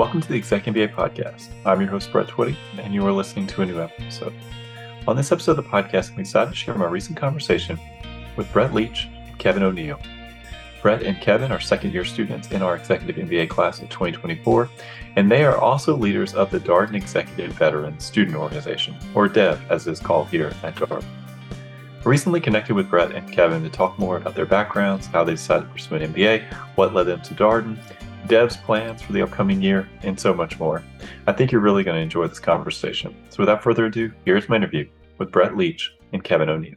Welcome to the Exec MBA podcast. I'm your host, Brett Twitty, and you are listening to a new episode. On this episode of the podcast, I'm excited to share my recent conversation with Bret Leach and Kevin O'Neill. Brett and Kevin are second year students in our Executive MBA class of 2024, and they are also leaders of the Darden Executive Veteran Student Organization, or DEV as it is called here at Darden. I recently connected with Brett and Kevin to talk more about their backgrounds, how they decided to pursue an MBA, what led them to Darden, Dev's plans for the upcoming year, and so much more. I think you're really going to enjoy this conversation. So without further ado, here's my interview with Bret Leach and Kevin O'Neill.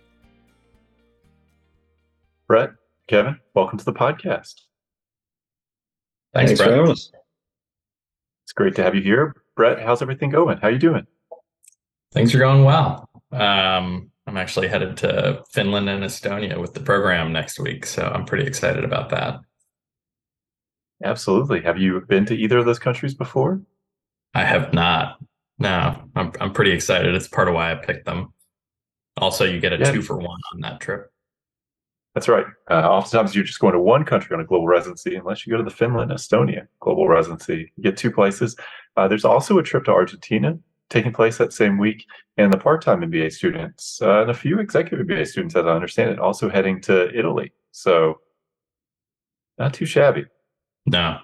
Brett, Kevin, welcome to the podcast. Thanks, Thanks Brett. It's great to have you here. Brett, how's everything going? How are you doing? Things are going well. Um, I'm actually headed to Finland and Estonia with the program next week, so I'm pretty excited about that. Absolutely. Have you been to either of those countries before? I have not. No, I'm I'm pretty excited. It's part of why I picked them. Also, you get a yeah. two for one on that trip. That's right. Uh, oftentimes, you're just going to one country on a global residency, unless you go to the Finland, Estonia global residency. You get two places. Uh, there's also a trip to Argentina taking place that same week, and the part-time MBA students uh, and a few executive MBA students, as I understand it, also heading to Italy. So, not too shabby. No.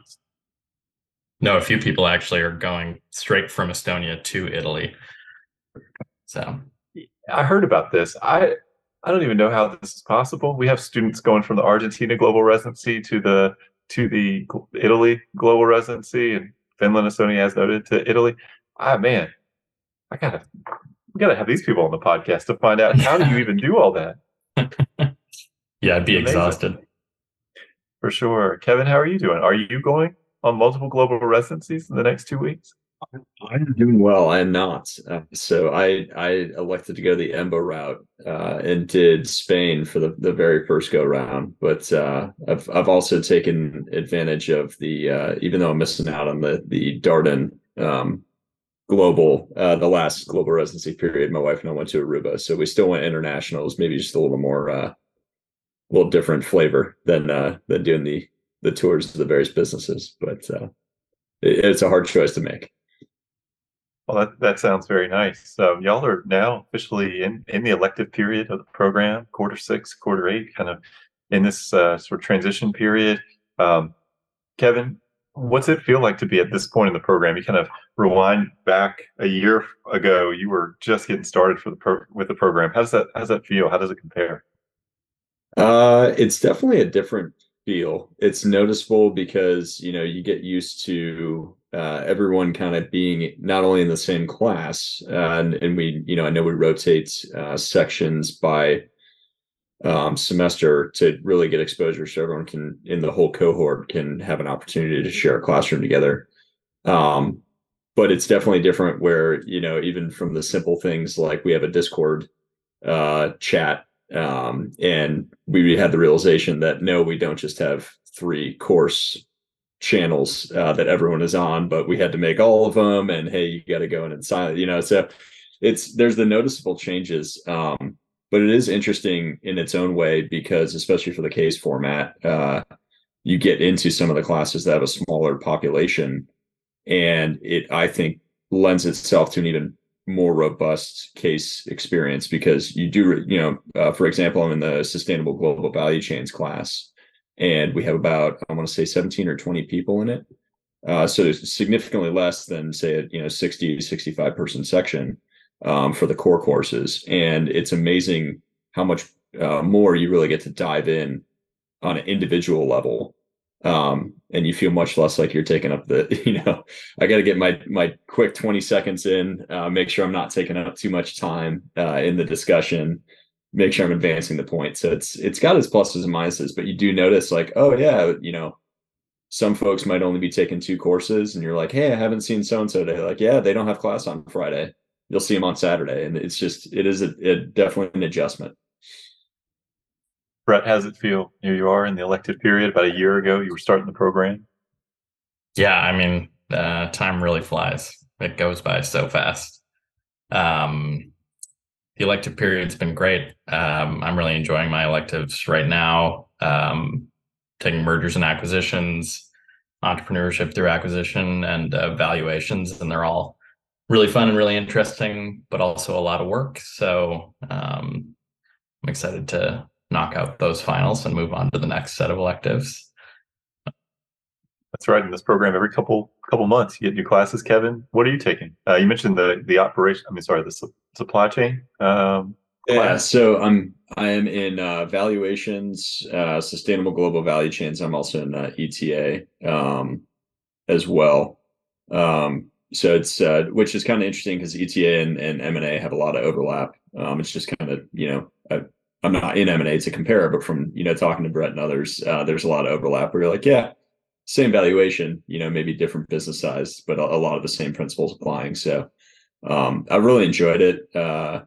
No, a few people actually are going straight from Estonia to Italy. So I heard about this. I I don't even know how this is possible. We have students going from the Argentina global residency to the to the Italy global residency and Finland, Estonia, as noted, to Italy. Ah, man, I gotta we gotta have these people on the podcast to find out how do you even do all that. yeah, I'd be exhausted. For sure. Kevin, how are you doing? Are you going on multiple global residencies in the next two weeks? I'm doing well. I am not. Uh, so I I elected to go the EMBA route uh, and did Spain for the, the very first go round. But uh, I've I've also taken advantage of the uh, even though I'm missing out on the the Darden um, global uh, the last global residency period. My wife and I went to Aruba, so we still went internationals, maybe just a little more uh, a little different flavor than uh, than doing the the tours of the various businesses. But uh, it, it's a hard choice to make. Well, that, that sounds very nice. So y'all are now officially in, in the elective period of the program, quarter six, quarter eight, kind of in this uh, sort of transition period. Um, Kevin, what's it feel like to be at this point in the program? You kind of rewind back a year ago. You were just getting started for the pro- with the program. How does that how does that feel? How does it compare? Uh, it's definitely a different feel. It's noticeable because you know you get used to uh, everyone kind of being not only in the same class, uh, and, and we you know I know we rotate uh, sections by um, semester to really get exposure, so everyone can in the whole cohort can have an opportunity to share a classroom together. Um, but it's definitely different where you know even from the simple things like we have a Discord uh, chat um, and we had the realization that no, we don't just have three course channels uh, that everyone is on, but we had to make all of them. And hey, you got to go in and sign, you know. So it's there's the noticeable changes, um, but it is interesting in its own way because especially for the case format, uh, you get into some of the classes that have a smaller population, and it I think lends itself to an even more robust case experience because you do, you know, uh, for example, I'm in the sustainable global value chains class, and we have about I want to say 17 or 20 people in it. Uh, so significantly less than say a you know 60 65 person section um, for the core courses, and it's amazing how much uh, more you really get to dive in on an individual level um, and you feel much less like you're taking up the you know i got to get my my quick 20 seconds in uh, make sure i'm not taking up too much time uh, in the discussion make sure i'm advancing the point. So it's it's got its pluses and minuses but you do notice like oh yeah you know some folks might only be taking two courses and you're like hey i haven't seen so and so today like yeah they don't have class on friday. You'll see them on saturday. And it's just it is a, a definitely an adjustment Brett, how does it feel? Here you are in the elective period. About a year ago, you were starting the program. Yeah, I mean, uh, time really flies. It goes by so fast. Um, the elective period's been great. Um, I'm really enjoying my electives right now. Um, taking mergers and acquisitions, entrepreneurship through acquisition and uh, valuations, and they're all really fun and really interesting, but also a lot of work. So um, I'm excited to knock out those finals and move on to the next set of electives. That's right. In this program, every couple couple months, you get new classes. Kevin, what are you taking? Uh, you mentioned the the operation. I mean, sorry, the su- supply chain. Um, Yeah, so I'm I am in uh, valuations, uh, sustainable global value chains. I'm also in uh, ETA um, as well. Um, so it's uh, which is kind of interesting because ETA and, and M and A have a lot of overlap. Um, it's just kind of you know I, I'm not in M and A to compare, but from you know talking to Brett and others, uh, there's a lot of overlap. Where you're like, yeah, same valuation, you know, maybe different business size, but a, a lot of the same principles applying. So um, I really enjoyed it. Uh,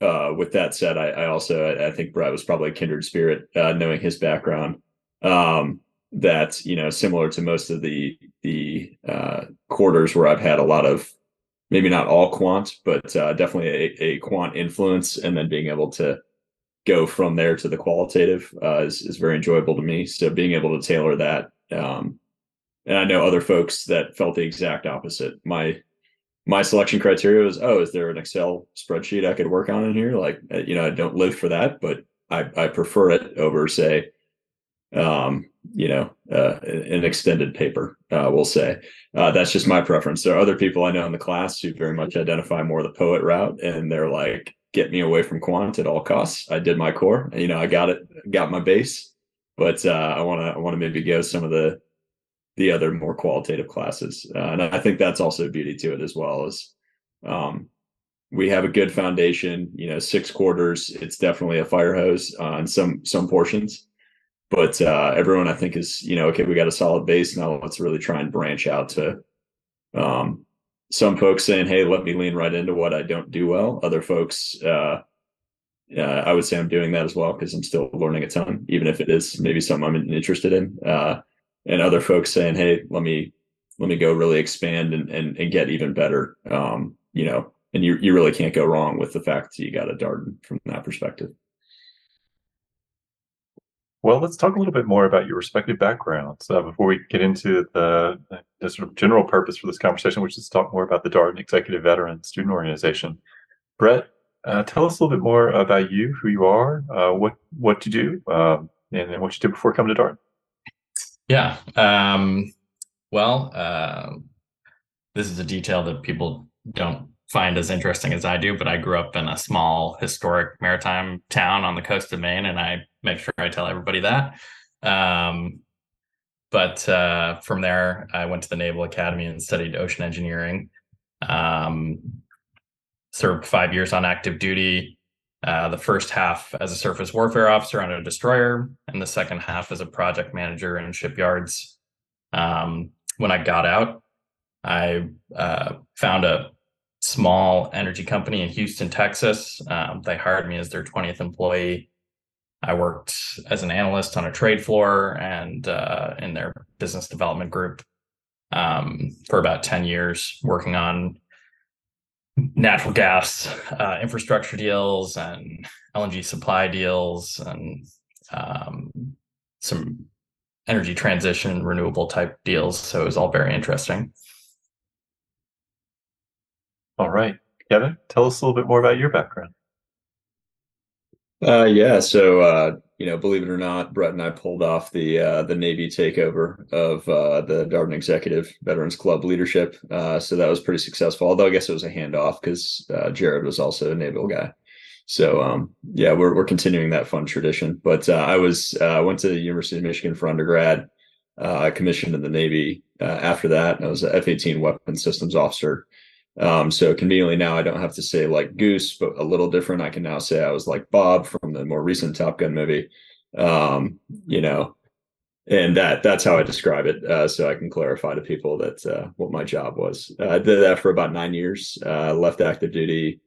uh, with that said, I, I also I think Brett was probably a kindred spirit, uh, knowing his background. Um, that you know, similar to most of the the uh, quarters where I've had a lot of maybe not all quant, but uh, definitely a, a quant influence, and then being able to go from there to the qualitative uh, is is very enjoyable to me. So being able to tailor that, um, and I know other folks that felt the exact opposite. My my selection criteria was oh is there an excel spreadsheet i could work on in here like uh, you know i don't live for that but i i prefer it over say um you know uh, an extended paper uh, we'll say. Uh, that's just my preference. There are other people i know in the class who very much identify more the poet route and they're like get me away from quant at all costs. I did my core you know i got it got my base but uh, i want to i want to maybe go some of the the other more qualitative classes. Uh, and I think that's also beauty to it as well as um, we have a good foundation, you know, six quarters, it's definitely a fire hose on some, some portions, but uh, everyone I think is, you know, okay, we got a solid base. Now let's really try and branch out to um, some folks saying, Hey, let me lean right into what I don't do well. Other folks, uh, uh, I would say I'm doing that as well because I'm still learning a ton, even if it is maybe something I'm interested in. Uh, and other folks saying, "Hey, let me let me go really expand and and, and get even better." Um, you know, and you you really can't go wrong with the fact that you got a Darden from that perspective. Well, let's talk a little bit more about your respective backgrounds uh, before we get into the, the sort of general purpose for this conversation, which is to talk more about the Darden Executive Veteran Student Organization. Brett, uh, tell us a little bit more about you, who you are, uh, what what you do, um, and, and what you did before coming to Darden. Yeah. Um, well, uh, this is a detail that people don't find as interesting as I do, but I grew up in a small historic maritime town on the coast of Maine, and I make sure I tell everybody that. Um, but uh, from there, I went to the Naval Academy and studied ocean engineering. Um, served five years on active duty. Uh, the first half as a surface warfare officer on a destroyer, and the second half as a project manager in shipyards. Um, when I got out, I uh, found a small energy company in Houston, Texas. Um, they hired me as their 20th employee. I worked as an analyst on a trade floor and uh, in their business development group um, for about 10 years, working on natural gas uh, infrastructure deals and LNG supply deals and um, some energy transition renewable type deals. So it was all very interesting. All right, Kevin, tell us a little bit more about your background. Uh, yeah, so uh, you know, believe it or not, Brett and I pulled off the uh, the Navy takeover of uh, the Darden Executive Veterans Club leadership. Uh, so that was pretty successful. Although I guess it was a handoff because uh, Jared was also a naval guy. So um, yeah, we're we're continuing that fun tradition. But uh, I was uh, went to the University of Michigan for undergrad. I commissioned in the Navy after that. I was a F eighteen weapons systems officer. Um, so conveniently now I don't have to say like Goose, but a little different. I can now say I was like Bob from the more recent Top Gun movie. Um, you know, and that that's how I describe it. Uh, so I can clarify to people that uh, what my job was. Uh, I did that for about nine years. Uh, left active duty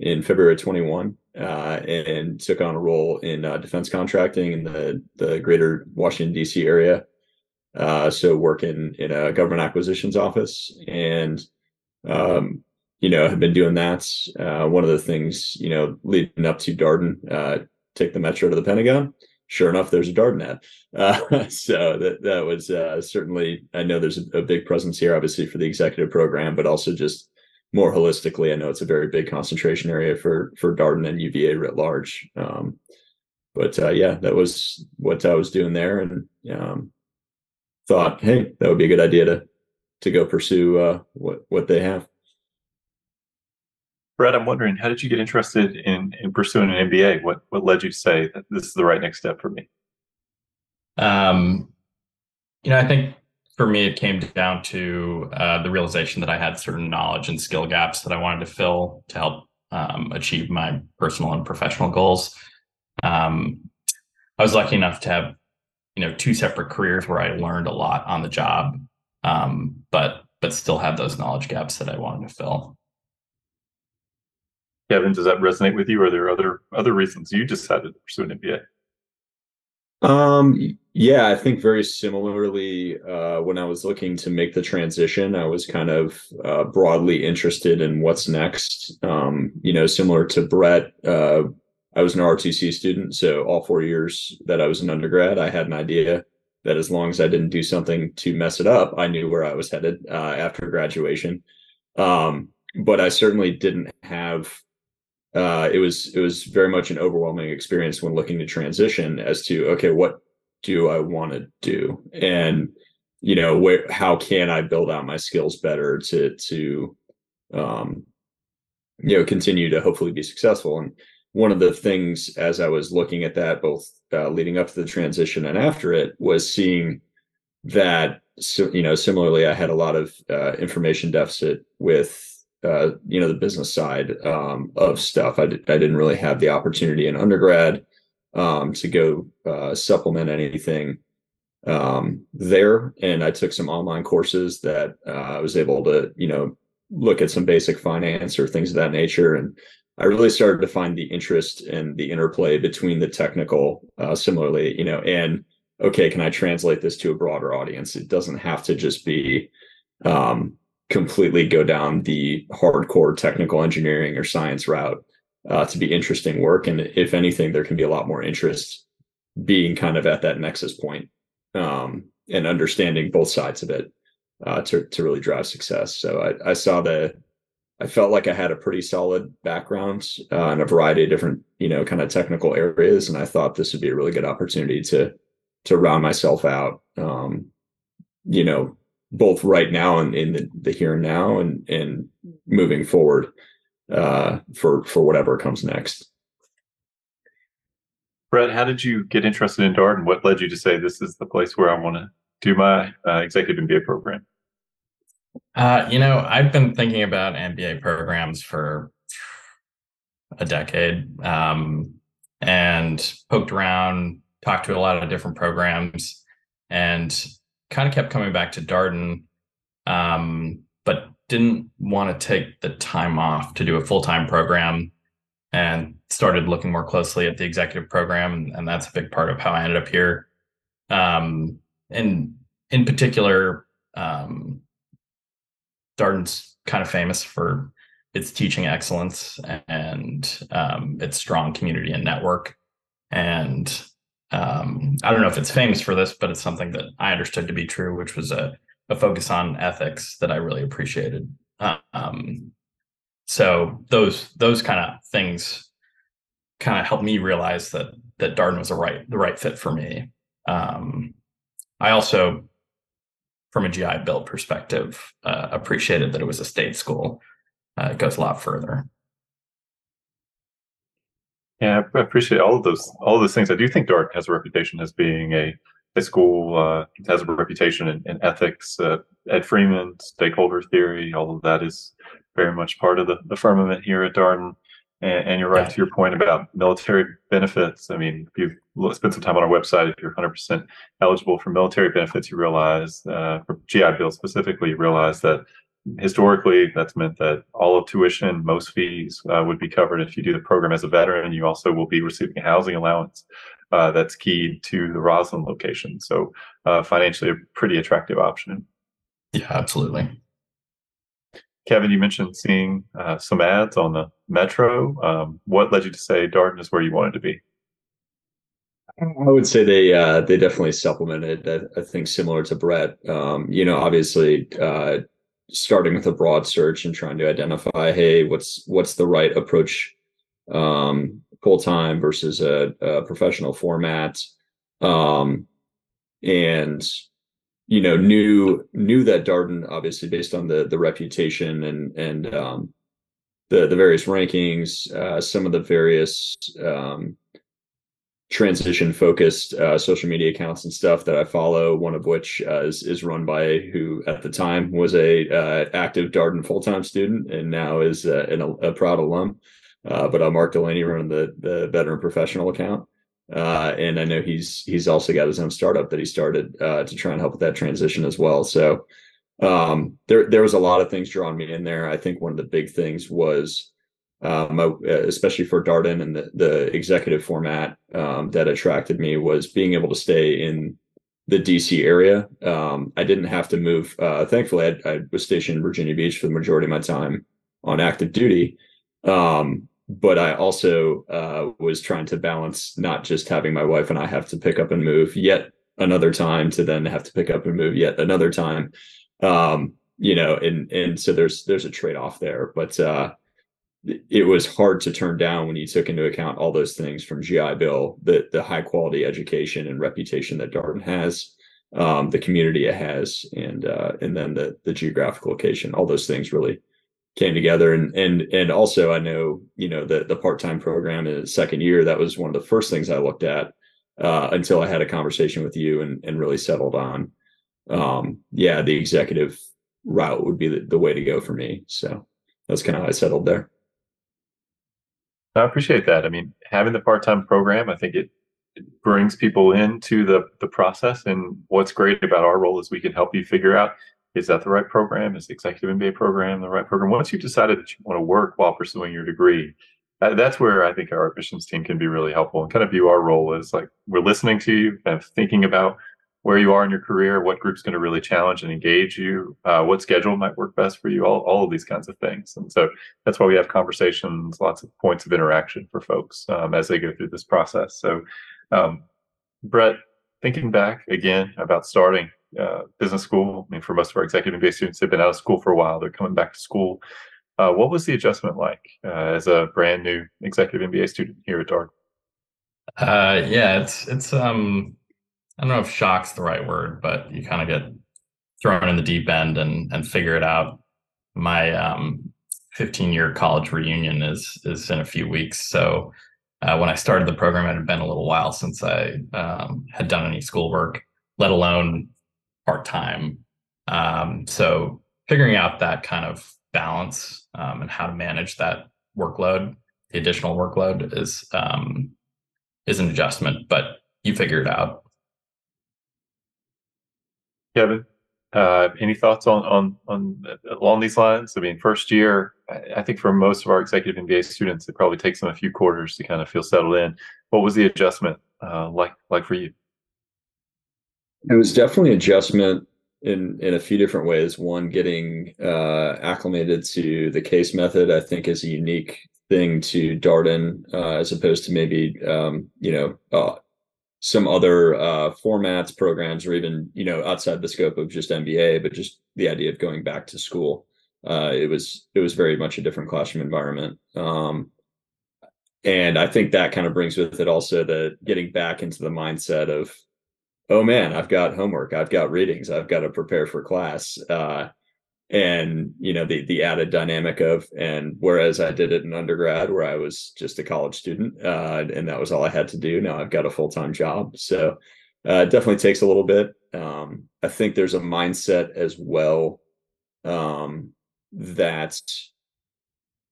in February 21 uh, and took on a role in uh, defense contracting in the the greater Washington D.C. area. Uh, so working in a government acquisitions office and um, you know, have been doing that. Uh, one of the things, you know, leading up to Darden, uh, take the Metro to the Pentagon. sure enough, there's a Darden ad. Uh, so that that was uh, certainly. I know there's a, a, big presence here, obviously for the executive program, but also just more holistically. I know it's a very big concentration area for for Darden and UVA writ large. Um, but uh, yeah, that was what I was doing there, and um, thought, hey, that would be a good idea to to go pursue uh, what what they have. Brett, I'm wondering, how did you get interested in in pursuing an MBA? What what led you to say that this is the right next step for me? Um, you know, I think for me, it came down to uh, the realization that I had certain knowledge and skill gaps that I wanted to fill to help um, achieve my personal and professional goals. Um, I was lucky enough to have, you know, two separate careers where I learned a lot on the job, um, but but still have those knowledge gaps that I wanted to fill. Kevin, does that resonate with you? Or are there other other reasons you decided to pursue an MBA? Um, yeah, I think very similarly. Uh, when I was looking to make the transition, I was kind of uh, broadly interested in what's next. Um, you know, similar to Brett, uh, I was an ROTC student, so all four years that I was an undergrad, I had an idea that as long as I didn't do something to mess it up, I knew where I was headed uh, after graduation. Um, but I certainly didn't have uh, it was it was very much an overwhelming experience when looking to transition as to okay what do I want to do and you know where how can I build out my skills better to to um, you know continue to hopefully be successful and one of the things as I was looking at that both uh, leading up to the transition and after it was seeing that so, you know similarly I had a lot of uh, information deficit with uh, you know the business side um, of stuff. I d- I didn't really have the opportunity in undergrad um, to go uh, supplement anything um, there, and I took some online courses that uh, I was able to you know look at some basic finance or things of that nature, and I really started to find the interest in the interplay between the technical, uh, similarly, you know, and okay, can I translate this to a broader audience? It doesn't have to just be um, completely go down the hardcore technical engineering or science route uh, to be interesting work. And if anything, there can be a lot more interest being kind of at that nexus point, um, and understanding both sides of it uh, to to really drive success. So I, I saw the I felt like I had a pretty solid background uh, in a variety of different, you know, kind of technical areas, and I thought this would be a really good opportunity to to round myself out. Um, you know, both right now and in the, the here and now and and moving forward uh, for for whatever comes next. Brett, how did you get interested in Dart, and What led you to say this is the place where I want to do my uh, executive MBA program? Uh, you know, I've been thinking about MBA programs for a decade um, and poked around, talked to a lot of different programs, and kind of kept coming back to Darden, um, but didn't want to take the time off to do a full time program and started looking more closely at the executive program. And, that's a big part of how I ended up here. Um, and in particular, um, Darden's kind of famous for its teaching excellence and um, its strong community and network. And um, I don't know if it's famous for this, but it's something that I understood to be true, which was a, a focus on ethics that I really appreciated. Um, so those those kind of things kind of helped me realize that that Darden was the right the right fit for me. Um, I also, from a GI Bill perspective, uh, appreciated that it was a state school. Uh, it goes a lot further. Yeah, I appreciate all of those all of those things. I do think Dart has a reputation as being a a school uh, has a reputation in, in ethics. Uh, Ed Freeman, stakeholder theory, all of that is very much part of the, the firmament here at Darden. And, and you're right yeah. to your point about military benefits. I mean, if you spend some time on our website, if you're 100% eligible for military benefits, you realize, uh, for GI Bill specifically, you realize that historically, that's meant that all of tuition, most fees uh, would be covered if you do the program as a veteran. You also will be receiving a housing allowance uh, that's keyed to the Rosslyn location. So uh, financially, a pretty attractive option. Yeah, absolutely. Kevin, you mentioned seeing uh, some ads on the Metro. Um, what led you to say Darden is where you wanted to be? I would say they uh, they definitely supplemented. I, I, think similar to Brett. Um, you know, obviously, uh, starting with a broad search and trying to identify, hey, what's what's the right approach, um, full time versus a, a, professional format, um, and you know, knew knew that Darden obviously based on the the reputation and and um, the the various rankings, uh, some of the various um, transition focused uh, social media accounts and stuff that I follow. One of which uh, is is run by who at the time was a uh, active Darden full time student and now is uh, an, a proud alum. Uh, but uh, Mark Delaney running the the veteran professional account. And I know he's he's also got his own startup that he started to try and help with that transition as well. So um, there there was a lot of things drawing me in there. I think one of the big things was um, especially for Darden and the, the executive format um, that attracted me was being able to stay in the DC area. Um, I didn't have to move. Uh, thankfully, I, I, was stationed in Virginia Beach for the majority of my time on active duty. Um, but I also uh, was trying to balance not just having my wife and I have to pick up and move yet another time to then have to pick up and move yet another time. Um, you know, and and so there's there's a trade off there, but uh, it was hard to turn down when you took into account all those things from GI Bill, the the high quality education and reputation that Darden has, um, the community it has, and uh, and then the the geographic location. All those things really came together. And and and also I know you know the the part time program in the second year that was one of the first things I looked at uh, until I had a conversation with you and and really settled on. Um, yeah, the executive route would be the, the way to go for me. So that's kind of how I settled there. I appreciate that. I mean, having the part-time program, I think it, it brings people into the the process. And what's great about our role is we can help you figure out is that the right program? Is the executive MBA program the right program? Once you've decided that you want to work while pursuing your degree, uh, that's where I think our admissions team can be really helpful and kind of view our role as like we're listening to you, of thinking about where you are in your career, what group's going to really challenge and engage you, uh, what schedule might work best for you, all, all of these kinds of things. And so that's why we have conversations, lots of points of interaction for folks um, as they go through this process. So, um, Brett, thinking back again about starting uh, business school, I mean, for most of our executive MBA students, they've been out of school for a while, they're coming back to school. Uh, what was the adjustment like uh, as a brand new executive MBA student here at Darden? Uh, yeah, it's it's um I don't know if shock's the right word, but you kind of get thrown in the deep end and and figure it out. My um, 15 year college reunion is is in a few weeks, so uh, when I started the program, it had been a little while since I um, had done any schoolwork, let alone part time. Um, so figuring out that kind of balance um, and how to manage that workload, the additional workload, is um, is an adjustment, but you figure it out. Kevin, uh, any thoughts on on on along these lines? I mean, first year, I think for most of our executive MBA students, it probably takes them a few quarters to kind of feel settled in. What was the adjustment uh, like like for you? It was definitely adjustment in in a few different ways. One, getting uh, acclimated to the case method, I think, is a unique thing to Darden uh, as opposed to maybe um, you know uh, some other uh, formats, programs, or even you know outside the scope of just MBA, but just the idea of going back to school. Uh, it was it was very much a different classroom environment, um, and I think that kind of brings with it also the getting back into the mindset of, oh man, I've got homework, I've got readings, I've got to prepare for class. Uh, and you know the the added dynamic of and whereas i did it in undergrad where i was just a college student uh, and that was all i had to do now i've got a full-time job so uh, it definitely takes a little bit um, i think there's a mindset as well um, that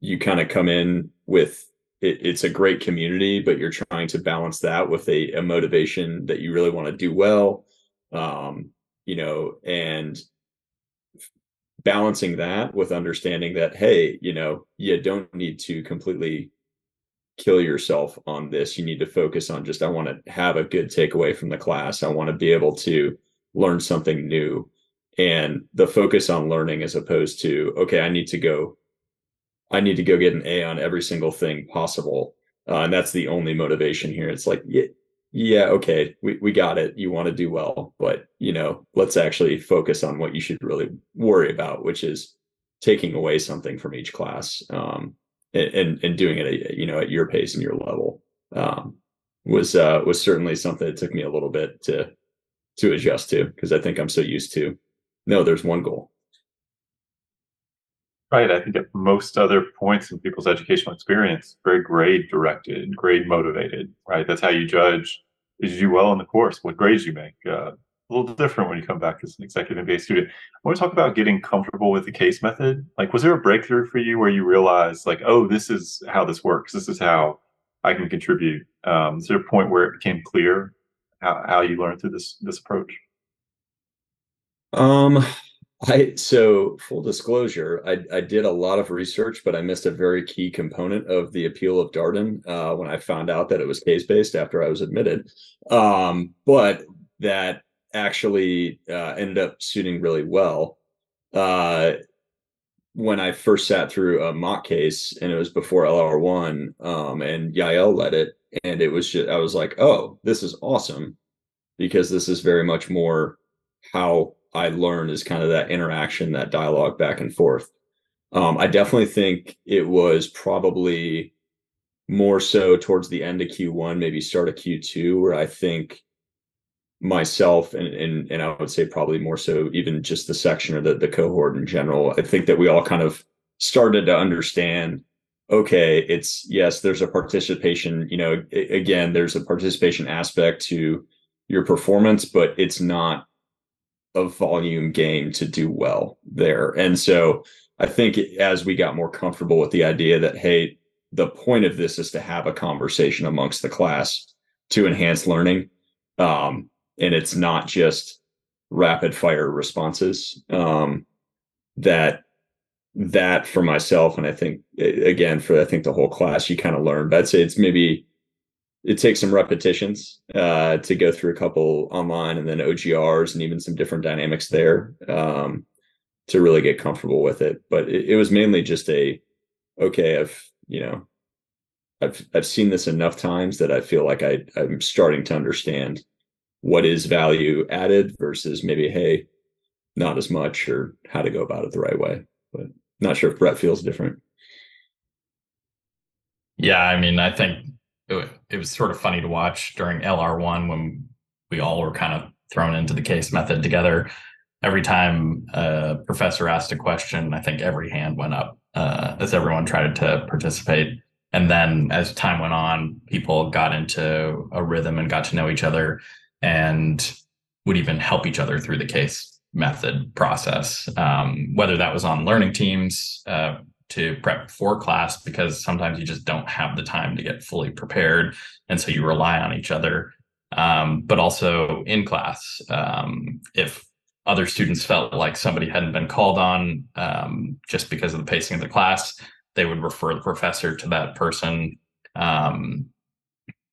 you kind of come in with it, it's a great community but you're trying to balance that with a, a motivation that you really want to do well um, you know and balancing that with understanding that hey you know you don't need to completely kill yourself on this. You need to focus on just i want to have a good takeaway from the class. I want to be able to learn something new. And the focus on learning as opposed to okay i need to go i need to go get an a on every single thing possible uh, and that's the only motivation here it's like yeah, yeah, okay, we, we got it. You want to do well, but you know, let's actually focus on what you should really worry about, which is taking away something from each class um, and, and doing it, at, you know, at your pace and your level um, was uh, was certainly something that took me a little bit to to adjust to because I think I'm so used to no, there's one goal. Right. I think at most other points in people's educational experience, very grade directed, grade motivated. Right. That's how you judge. Did you do well in the course? What grades you make? Uh, a little different when you come back as an executive MBA student. I want to talk about getting comfortable with the case method. Like, was there a breakthrough for you where you realized, like, oh, this is how this works. This is how I can contribute. Um, is there a point where it became clear how, how you learned through this this approach? Um, I so full disclosure, I, I did a lot of research, but I missed a very key component of the appeal of Darden uh, when I found out that it was case based after I was admitted. Um, but that actually uh, ended up suiting really well. Uh, when I first sat through a mock case, and it was before LR one, um, and Yael led it, and it was just I was like, oh, this is awesome, because this is very much more how I learned is kind of that interaction, that dialogue back and forth. Um, I definitely think it was probably more so towards the end of Q1, maybe start of Q2, where I think myself and and and I would say probably more so even just the section or the, the cohort in general. I think that we all kind of started to understand okay, it's yes, there's a participation, you know, again, there's a participation aspect to your performance, but it's not a volume game to do well there. And so I think as we got more comfortable with the idea that, hey, the point of this is to have a conversation amongst the class to enhance learning. Um, and it's not just rapid fire responses. Um, that that for myself, and I think again for I think the whole class, you kind of learn. But I'd say it's maybe it takes some repetitions uh, to go through a couple online and then OGRs and even some different dynamics there um, to really get comfortable with it. But it, it, was mainly just a okay, I've you know, I've I've seen this enough times that I feel like I I'm starting to understand what is value added versus maybe hey, not as much or how to go about it the right way. But not sure if Brett feels different. Yeah, I mean, I think it, was sort of funny to watch during LR1 when we all were kind of thrown into the case method together. Every time a professor asked a question, I think every hand went up uh, as everyone tried to participate. And then as time went on, people got into a rhythm and got to know each other and would even help each other through the case method process. Um, whether that was on learning teams, uh, to prep for class because sometimes you just don't have the time to get fully prepared. And so you rely on each other. Um, but also in class, um, if other students felt like somebody hadn't been called on um, just because of the pacing of the class, they would refer the professor to that person. Um,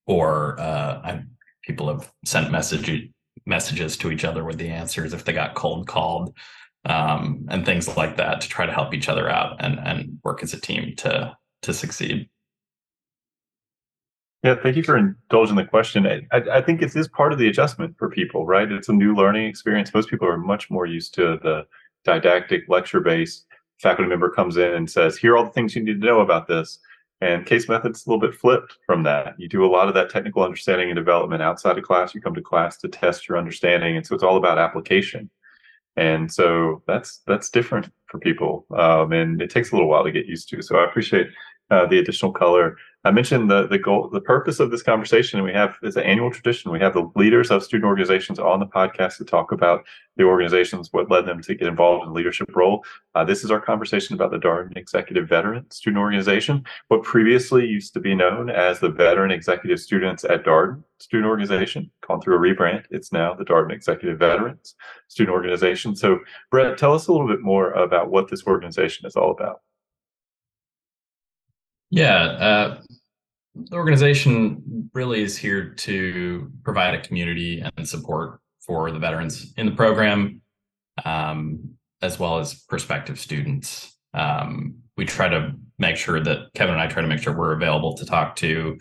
or uh, I, people have sent message, messages to each other with the answers if they got cold called um, and things like that to try to help each other out and and work as a team to to succeed. Yeah, thank you for indulging the question. I, I, think it is part of the adjustment for people, right? It's a new learning experience. Most people are much more used to the didactic lecture based. Faculty member comes in and says, "Here are all the things you need to know about this." And case method's a little bit flipped from that. You do a lot of that technical understanding and development outside of class. You come to class to test your understanding, and so it's all about application and so that's that's different for people um, and it takes a little while to get used to. So i appreciate uh, the additional color I mentioned the the goal, the purpose of this conversation. We have is an annual tradition. We have the leaders of student organizations on the podcast to talk about the organizations, what led them to get involved in leadership role. Uh, this is our conversation about the Darden Executive Veteran Student Organization, what previously used to be known as the Veteran Executive Students at Darden Student Organization, gone through a rebrand. It's now the Darden Executive Veterans Student Organization. So, Brett, tell us a little bit more about what this organization is all about. Yeah, uh, the organization really is here to provide a community and support for the veterans in the program, um, as well as prospective students. Um, we try to make sure that Kevin and I try to make sure we're available to talk to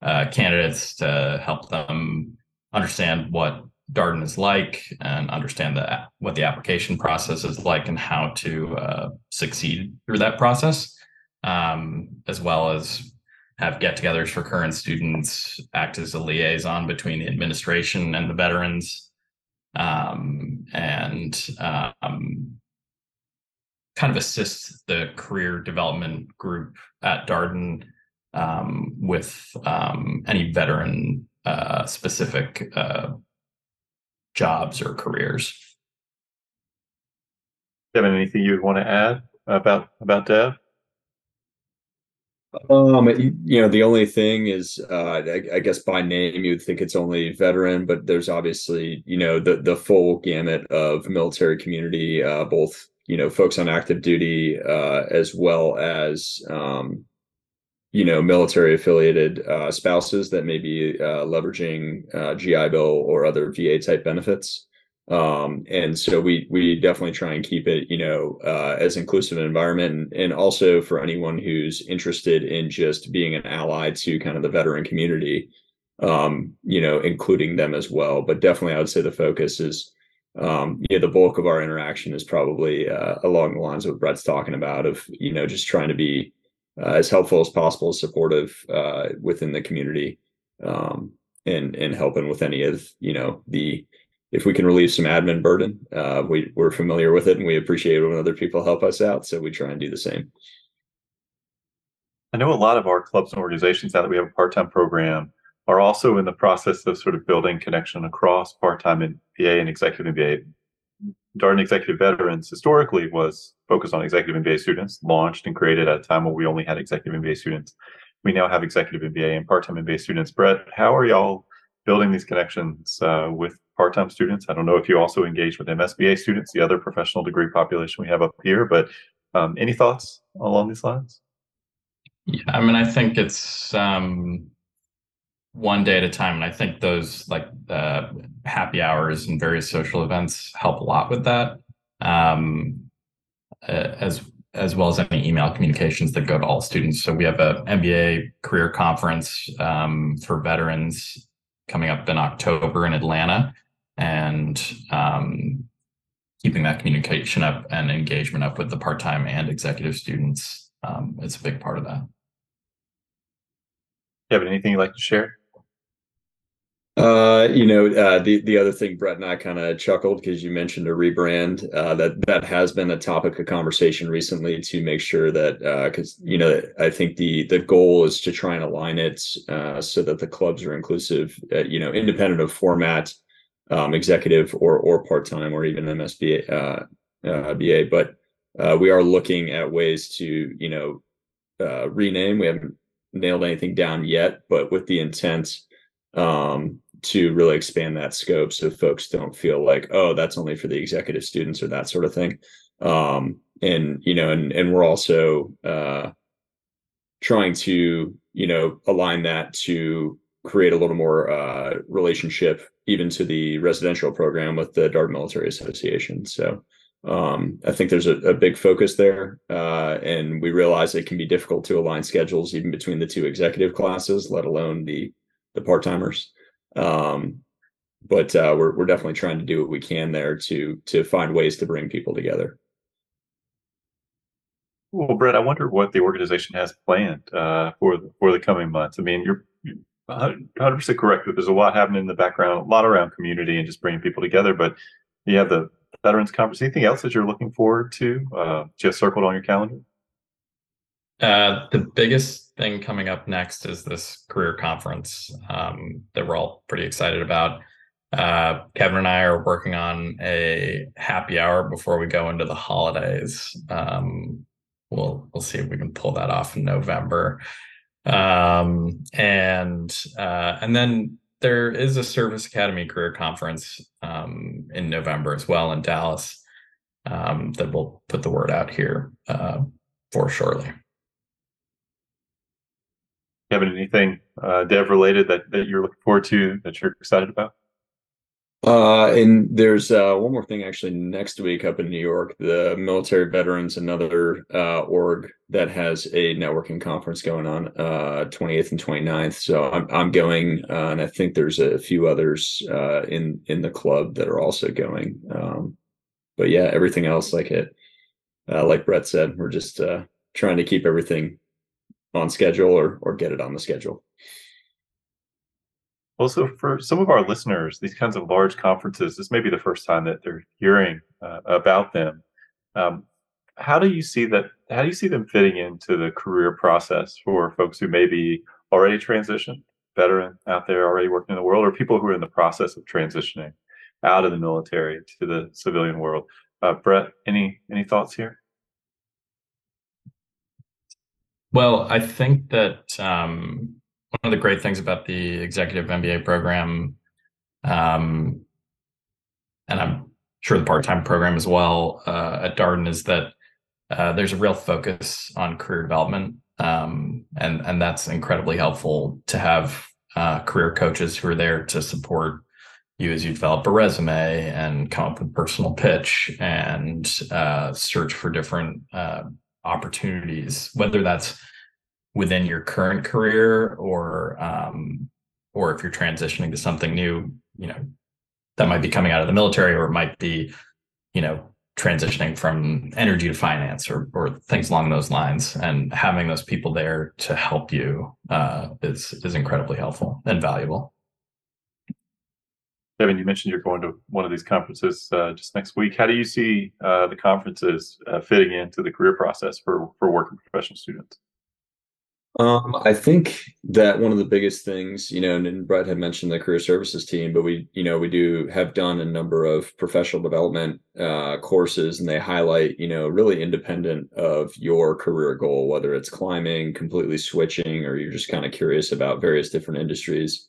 uh, candidates to help them understand what Darden is like and understand the, what the application process is like and how to uh, succeed through that process, um, as well as have get-togethers for current students, act as a liaison between the administration and the veterans, um, and um, kind of assist the career development group at Darden um, with um, any veteran uh, specific uh, jobs or careers. Kevin, anything you would want to add about about Dev? Um, you know, the only thing is, uh, I, I, guess by name you'd think it's only veteran, but there's obviously, you know, the the full gamut of military community, uh, both you know, folks on active duty, uh, as well as um, you know, military affiliated uh, spouses that may be uh, leveraging uh, GI Bill or other VA type benefits. Um, and so we we definitely try and keep it, you know, uh, as inclusive an environment, and, and also for anyone who's interested in just being an ally to kind of the veteran community, um, you know, including them as well. But definitely, I would say the focus is um, yeah, the bulk of our interaction is probably uh, along the lines of what Brett's talking about of, you know, just trying to be uh, as helpful as possible, supportive uh, within the community, um, and and helping with any of you know the if we can relieve some admin burden, uh, we we're familiar with it and we appreciate when other people help us out, so we try and do the same. I know a lot of our clubs and organizations now that we have a part-time program are also in the process of sort of building connection across part-time and MBA and executive MBA Darden Executive Veterans historically was focused on executive MBA students, launched and created at a time where we only had executive MBA students. We now have executive MBA and part-time MBA students. Brett, how are y'all building these connections uh, with part-time students? I don't know if you also engage with MSBA students, the other professional degree population we have up here, but um, any thoughts along these lines? Yeah, I mean, I think it's um, one day at a time. And I think those like uh, happy hours and various social events help a lot with that. Um, as as well as any email communications that go to all students. So we have a MBA career conference um, for veterans coming up in October in Atlanta, and um, keeping that communication up and engagement up with the part time and executive students um, is a big part of that. Kevin, anything you'd like to share? Uh, you know, uh, the the other thing, Brett and I kind of chuckled because you mentioned a rebrand. Uh, that that has been a topic of conversation recently to make sure that because uh, you know I think the the goal is to try and align it uh, so that the clubs are inclusive. Uh, you know, independent of format, um, executive or or part time or even MSBA uh, uh, BA. But uh, we are looking at ways to you know uh, rename. We haven't nailed anything down yet, but with the intent um, to really expand that scope so folks don't feel like oh that's only for the executive students or that sort of thing um, and you know and and we're also uh, trying to you know align that to create a little more uh, relationship even to the residential program with the Dart Military Association so um, I think there's a, a big focus there, uh, and we realize it can be difficult to align schedules even between the two executive classes, let alone the the part timers. Um, but uh, we're we're definitely trying to do what we can there to to find ways to bring people together. Well, Brett, I wonder what the organization has planned uh, for the, for the coming months. I mean, you're 100 percent correct there's a lot happening in the background, a lot around community and just bringing people together. But you have the veterans conference. Anything else that you're looking forward to? Uh, just circled on your calendar. Uh, the biggest thing coming up next is this career conference um, that we're all pretty excited about. Uh, Kevin and I are working on a happy hour before we go into the holidays. Um, we'll we'll see if we can pull that off in November. Um, and uh, and then there is a Service Academy Career Conference um, in November as well in Dallas um, that we'll put the word out here uh, for shortly. Kevin, anything uh, dev related that, that you're looking forward to that you're excited about? Uh, and there's uh, one more thing actually next week up in New York, the military veterans, another uh, org that has a networking conference going on uh 28th and 29th. So I'm I'm going, uh, and I think there's a few others uh, in in the club that are also going. Um, but yeah, everything else like it, uh, like Brett said, we're just trying to keep everything on schedule or or get it on the schedule. Also, for some of our listeners, these kinds of large conferences, this may be the first time that they're hearing uh, about them. Um, how do you see that? How do you see them fitting into the career process for folks who may be already transitioned, veteran out there already working in the world, or people who are in the process of transitioning out of the military to the civilian world? Uh, Bret, any any thoughts here? Well, I think that um, one of the great things about the executive MBA program, um, and I'm sure the part-time program as well uh, at Darden, is that uh, there's a real focus on career development, um, and and that's incredibly helpful to have uh, career coaches who are there to support you as you develop a resume and come up with personal pitch and uh, search for different uh, opportunities, whether that's within your current career or um, or if you're transitioning to something new, you know, that might be coming out of the military or it might be, you know, transitioning from energy to finance or or things along those lines and having those people there to help you uh, is is incredibly helpful and valuable. Kevin, you mentioned you're going to one of these conferences uh, just next week. How do you see uh, the conferences uh, fitting into the career process for for working professional students? Um, I think that one of the biggest things, you know, and, and Bret had mentioned the career services team, but we, you know, we do have done a number of professional development uh, courses, and they highlight, you know, really independent of your career goal, whether it's climbing, completely switching, or you're just kind of curious about various different industries.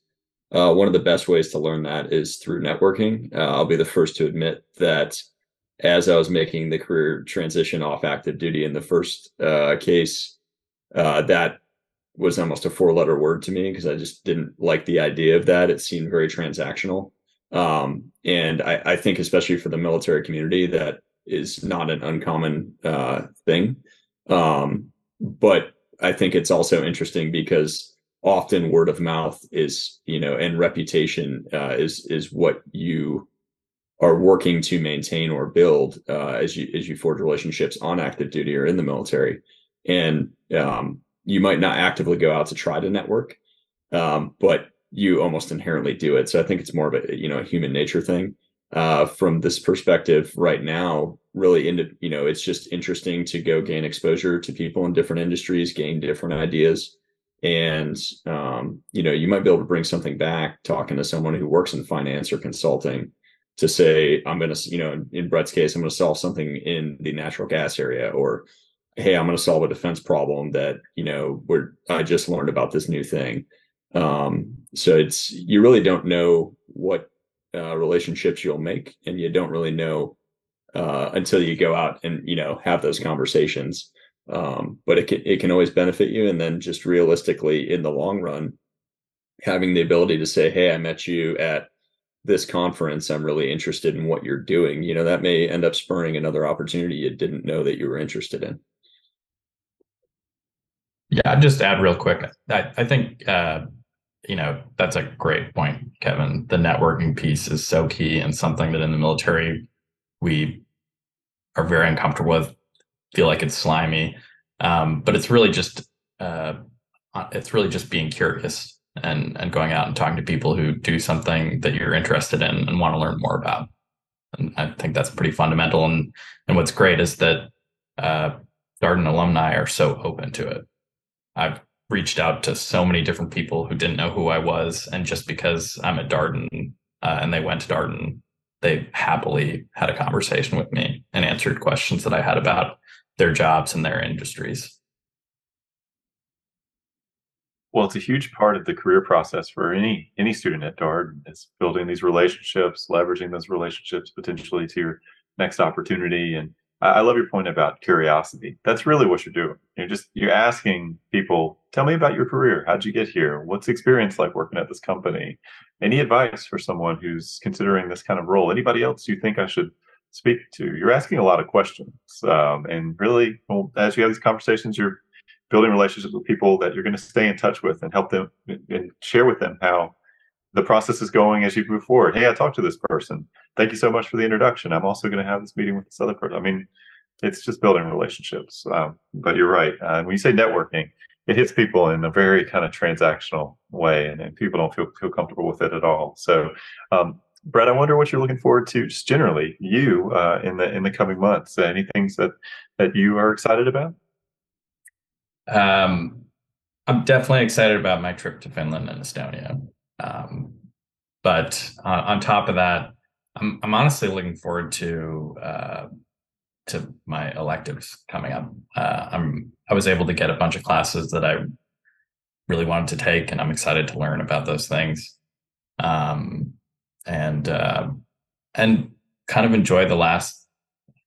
Uh, one of the best ways to learn that is through networking. Uh, I'll be the first to admit that as I was making the career transition off active duty in the first uh, case, uh, that was almost a four letter word to me because I just didn't like the idea of that. It seemed very transactional. Um, and I, I, think, especially for the military community, that is not an uncommon uh, thing. Um, but I think it's also interesting because often word of mouth is, you know, and reputation uh, is is what you are working to maintain or build uh, as you as you forge relationships on active duty or in the military. And um, you might not actively go out to try to network, um, but you almost inherently do it. So I think it's more of a you know a human nature thing. Uh, from this perspective, right now, really into you know it's just interesting to go gain exposure to people in different industries, gain different ideas, and um, you know you might be able to bring something back talking to someone who works in finance or consulting to say i'm going to you know in bret's case i'm going to solve something in the natural gas area or hey i'm going to solve a defense problem that you know we're i just learned about this new thing. Um, so it's you really don't know what uh, relationships you'll make and you don't really know uh, until you go out and you know have those conversations. Um, but it can it can always benefit you and then just realistically in the long run having the ability to say hey i met you at this conference. I'm really interested in what you're doing. You know that may end up spurring another opportunity you didn't know that you were interested in yeah, I'd just add real quick. I, I think uh, you know that's a great point, Kevin. The networking piece is so key and something that in the military we are very uncomfortable with. Feel like it's slimy, um, but it's really just uh, uh, it's really just being curious and and going out and talking to people who do something that you're interested in and want to learn more about. And I think that's pretty fundamental. And and what's great is that uh, Darden alumni are so open to it. I've reached out to so many different people who didn't know who I was, and just because I'm at Darden uh, and they went to Darden, they happily had a conversation with me and answered questions that I had about their jobs and their industries. Well, it's a huge part of the career process for any any student at Darden is building these relationships, leveraging those relationships potentially to your next opportunity. And I love your point about curiosity. That's really what you're doing. You're just you're asking people, tell me about your career. How'd you get here? What's the experience like working at this company? Any advice for someone who's considering this kind of role? Anybody else you think I should speak to? You're asking a lot of questions, um, and really, well, as you have these conversations, you're building relationships with people that you're going to stay in touch with and help them and share with them how the process is going as you move forward. Hey, I talked to this person. Thank you so much for the introduction. I'm also going to have this meeting with this other person. I mean, it's just building relationships. Um, but you're right. Uh, when you say networking, it hits people in a very kind of transactional way, and, and people don't feel feel comfortable with it at all. So, um, Bret, I wonder what you're looking forward to, just generally, you uh, in the in the coming months. Uh, any things that that you are excited about? Um, I'm definitely excited about my trip to Finland and Estonia. Um, but on, on, top of that, I'm, I'm honestly looking forward to uh, to my electives coming up. Uh, I'm I was able to get a bunch of classes that I really wanted to take, and I'm excited to learn about those things. Um, and uh, and kind of enjoy the last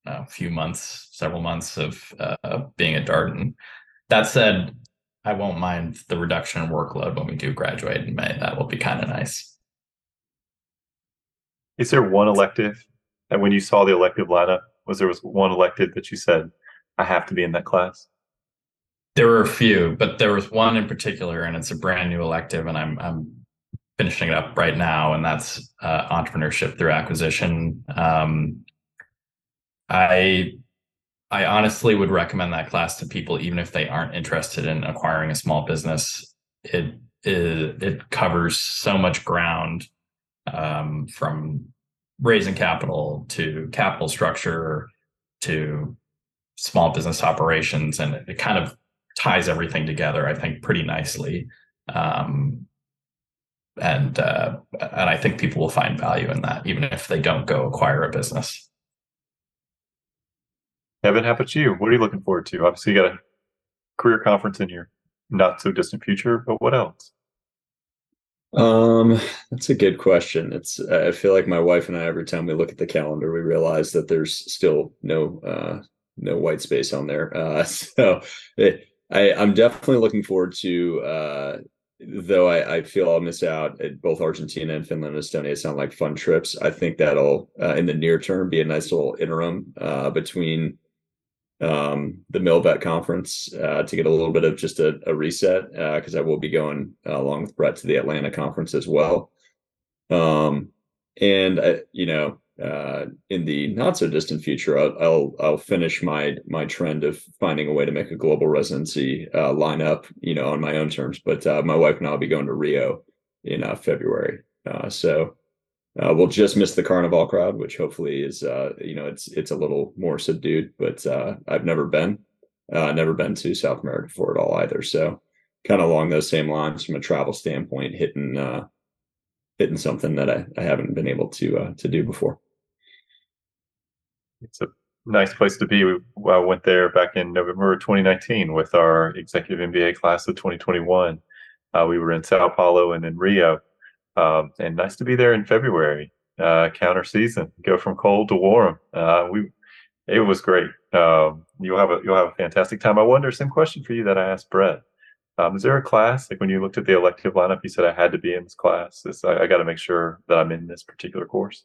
uh, few months, several months of uh, being at Darden. That said, I won't mind the reduction in workload when we do graduate in May. That will be kind of nice. Is there one elective that when you saw the elective lineup, was there was one elective that you said, I have to be in that class? There were a few, but there was one in particular, and it's a brand new elective, and I'm I'm finishing it up right now, and that's uh, entrepreneurship through acquisition. Um, I I honestly would recommend that class to people, even if they aren't interested in acquiring a small business. It it, it covers so much ground um, from raising capital to capital structure to small business operations, and it, kind of ties everything together. I think pretty nicely, um, and uh, and I think people will find value in that, even if they don't go acquire a business. Kevin, how about you? What are you looking forward to? Obviously, you got a career conference in your not so distant future, but what else? Um, that's a good question. It's I feel like my wife and I every time we look at the calendar, we realize that there's still no uh no white space on there. Uh so it, I I'm definitely looking forward to uh though I, I feel I'll miss out at both Argentina and Finland and Estonia sound like fun trips. I think that'll uh, in the near term be a nice little interim uh between um, the Milvet conference uh, to get a little bit of just a, a reset because uh, I will be going uh, along with Bret to the Atlanta conference as well. Um, and I, you know, uh, in the not so distant future, I'll, I'll, I'll finish my my trend of finding a way to make a global residency uh, line up, you know, on my own terms. But uh, my wife and I'll be going to Rio in February, so uh, we'll just miss the carnival crowd, which hopefully is uh, you know it's it's a little more subdued. But uh, I've never been, uh, never been to South America for it all either. So kind of along those same lines from a travel standpoint, hitting uh, hitting something that I, I haven't been able to uh, to do before. It's a nice place to be. We went there back in November 2019 with our executive MBA class of 2021. Uh, we were in Sao Paulo and in Rio um, and nice to be there in February, uh, counter season. Go from cold to warm. Uh, we, it was great. Um, you'll have a you'll have a fantastic time. I wonder, same question for you that I asked Bret. Um, is there a class like when you looked at the elective lineup, you said I had to be in this class? This I, I got to make sure that I'm in this particular course.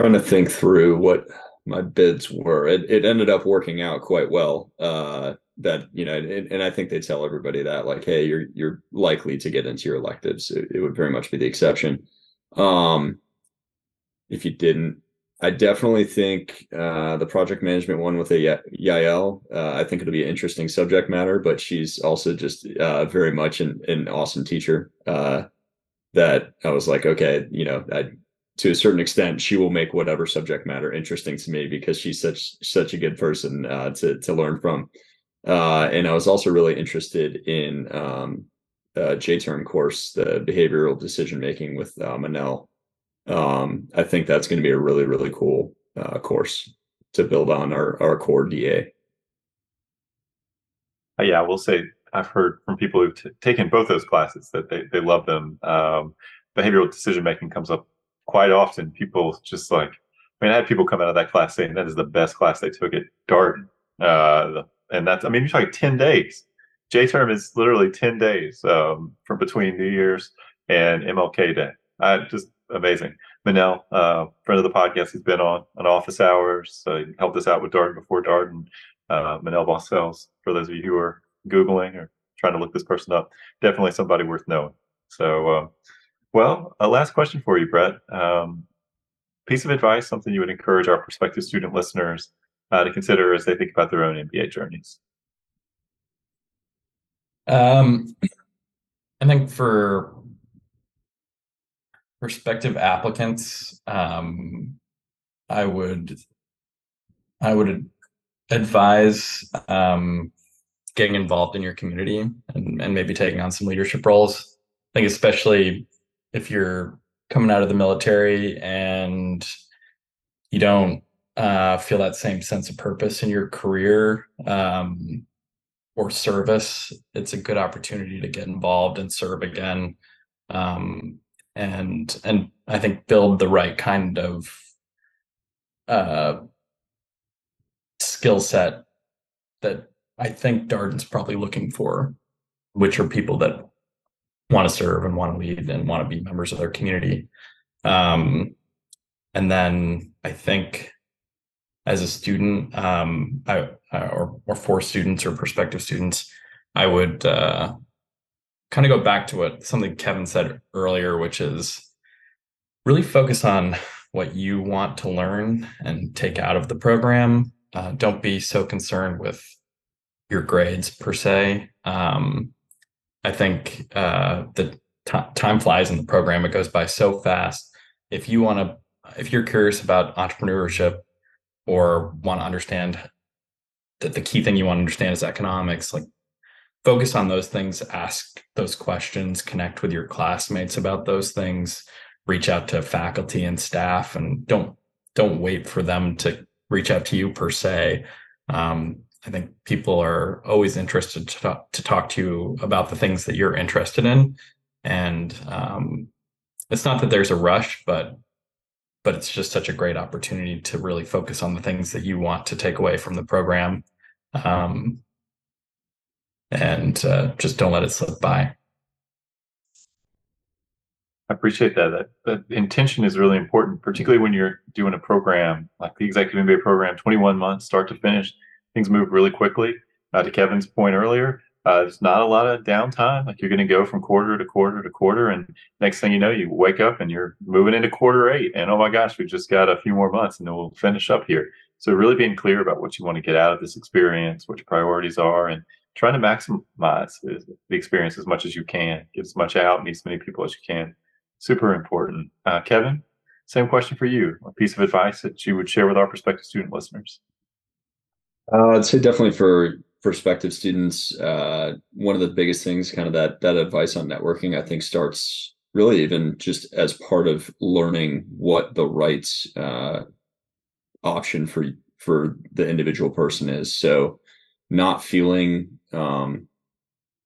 Trying to think through what my bids were. It it ended up working out quite well. Uh, that you know and, and, i think they tell everybody that like hey you're you're likely to get into your electives it, it, would very much be the exception um if you didn't i definitely think uh the project management one with a yael uh, i think it'll be an interesting subject matter but she's also just uh very much an, an awesome teacher uh that i was like okay you know i to a certain extent, she will make whatever subject matter interesting to me because she's such such a good person uh, to to learn from. Uh, and I was also really interested in um, J-term course, the behavioral decision making with uh, Manel. Um, I think that's going to be a really, really cool uh, course to build on our, our core DA. Uh, yeah, I will say I've heard from people who've t- taken both those classes that they, they love them. Um, behavioral decision making comes up quite often. People just like I mean, I had people come out of that class saying that is the best class they took at Darden. Uh, and that's, I mean, you're talking 10 days. J term is literally 10 days um, from between New Year's and MLK Day. Uh, just amazing. Manel, uh, friend of the podcast, he's been on on office hours. So he helped us out with Darden before Darden. Uh, Manel Baucells, for those of you who are Googling or trying to look this person up, definitely somebody worth knowing. So, uh, well, a last question for you, Bret. Um, piece of advice, something you would encourage our prospective student listeners uh, to consider as they think about their own MBA journeys? Um, I think for prospective applicants, um, I would I would advise um, getting involved in your community and, and maybe taking on some leadership roles. I think especially if you're coming out of the military and you don't uh, feel that same sense of purpose in your career um, or service, it's a good opportunity to get involved and serve again. Um, and and I think build the right kind of uh, skill set that I think Darden's probably looking for, which are people that want to serve and want to lead and want to be members of their community. Um, and then I think as a student, um, I, or or for students or prospective students, I would uh, kind of go back to what something Kevin said earlier, which is really focus on what you want to learn and take out of the program. Uh, don't be so concerned with your grades per se. Um, I think uh, the t- time flies in the program; it goes by so fast. If you want to, if you're curious about entrepreneurship or want to understand that the key thing you want to understand is economics, like focus on those things, ask those questions, connect with your classmates about those things, reach out to faculty and staff, and don't don't wait for them to reach out to you per se. Um, I think people are always interested to talk, to talk to you about the things that you're interested in, and um, it's not that there's a rush, but but it's just such a great opportunity to really focus on the things that you want to take away from the program. Um, and uh, just don't let it slip by. I appreciate that. that. That intention is really important, particularly when you're doing a program like the executive MBA program, 21 months, start to finish. Things move really quickly. Uh, to Kevin's point earlier, uh, there's not a lot of downtime. Like you're going to go from quarter to quarter to quarter, and next thing you know, you wake up and you're moving into quarter eight, and oh my gosh, we just got a few more months, and then we'll finish up here. So really being clear about what you want to get out of this experience, what your priorities are, and trying to maximize the experience as much as you can, get as much out, meet as many people as you can. Super important. Uh, Kevin, same question for you. A piece of advice that you would share with our prospective student listeners? Uh, I'd say definitely for prospective students, uh, one of the biggest things, kind of that that advice on networking, I think starts really even just as part of learning what the right uh, option for for the individual person is. So, not feeling um,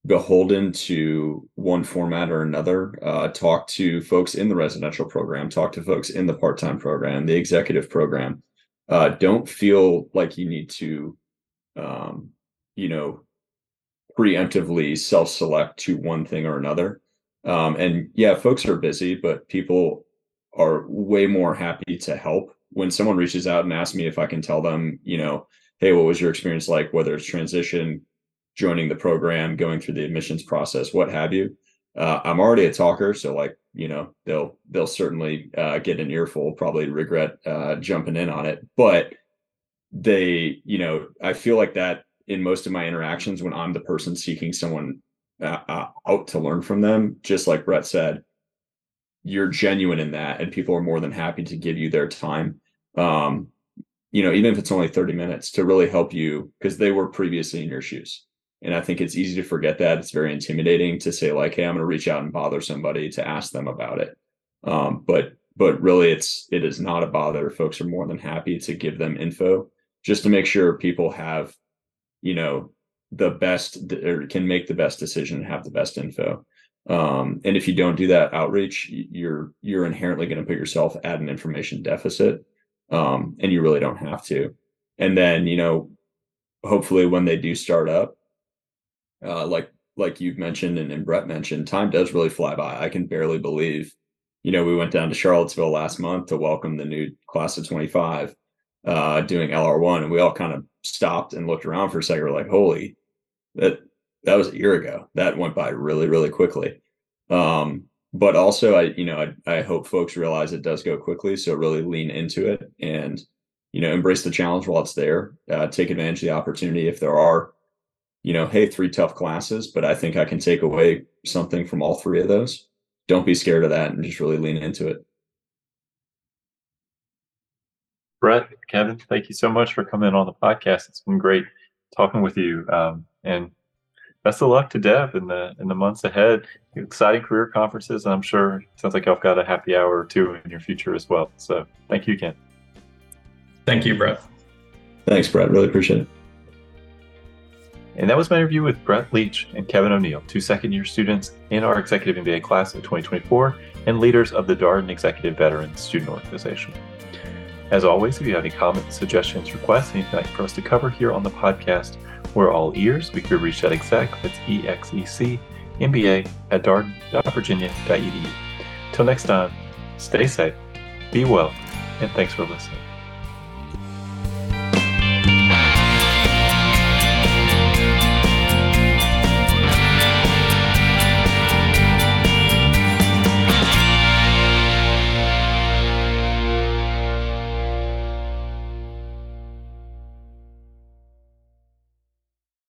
beholden to one format or another. Uh, talk to folks in the residential program, talk to folks in the part time program, the executive program. Uh, don't feel like you need to, um, you know, preemptively self select to one thing or another. Um, and yeah, folks are busy, but people are way more happy to help when someone reaches out and asks me if I can tell them, you know, hey, what was your experience like, whether it's transition, joining the program, going through the admissions process, what have you. Uh, I'm already a talker, so like you know they'll they'll certainly uh, get an earful, probably regret uh, jumping in on it, but they you know I feel like that in most of my interactions when I'm the person seeking someone uh, uh, out to learn from them, just like Bret said, you're genuine in that, and people are more than happy to give you their time. Um, you know, even if it's only 30 minutes to really help you because they were previously in your shoes. And I think it's easy to forget that. It's very intimidating to say, like, hey, I'm going to reach out and bother somebody to ask them about it. Um, but but really it's it is not a bother. Folks are more than happy to give them info just to make sure people have, you know, the best or can make the best decision and have the best info. Um, and if you don't do that outreach, you're you're inherently going to put yourself at an information deficit. um, and you really don't have to. And then you know, hopefully when they do start up, uh, like like you've mentioned and, and Bret mentioned, time does really fly by. I can barely believe, you know, we went down to Charlottesville last month to welcome the new class of 25, uh, doing LR1, and we all kind of stopped and looked around for a second. We're like, holy, that that was a year ago. That went by really, really quickly. Um, but also I, you know, I, I hope folks realize it does go quickly. So really lean into it and, you know, embrace the challenge while it's there. Uh, take advantage of the opportunity if there are you know, hey, three tough classes, but I think I can take away something from all three of those. Don't be scared of that and just really lean into it. Bret, Kevin, thank you so much for coming on the podcast. It's been great talking with you. Um, and best of luck to Dev in the in the months ahead. Exciting career conferences, and I'm sure sounds like y'all got a happy hour or two in your future as well. So thank you again. Thank you, Bret. Thanks, Bret. Really appreciate it. And that was my interview with Bret Leach and Kevin O'Neill, two second year students in our Executive MBA class of 2024 and leaders of the Darden Executive Veterans Student Organization. As always, if you have any comments, suggestions, requests, anything for us to cover here on the podcast, we're all ears. We could reach that exec, that's E-X-E-C, MBA at darden.virginia.edu. Till next time, stay safe, be well, and thanks for listening.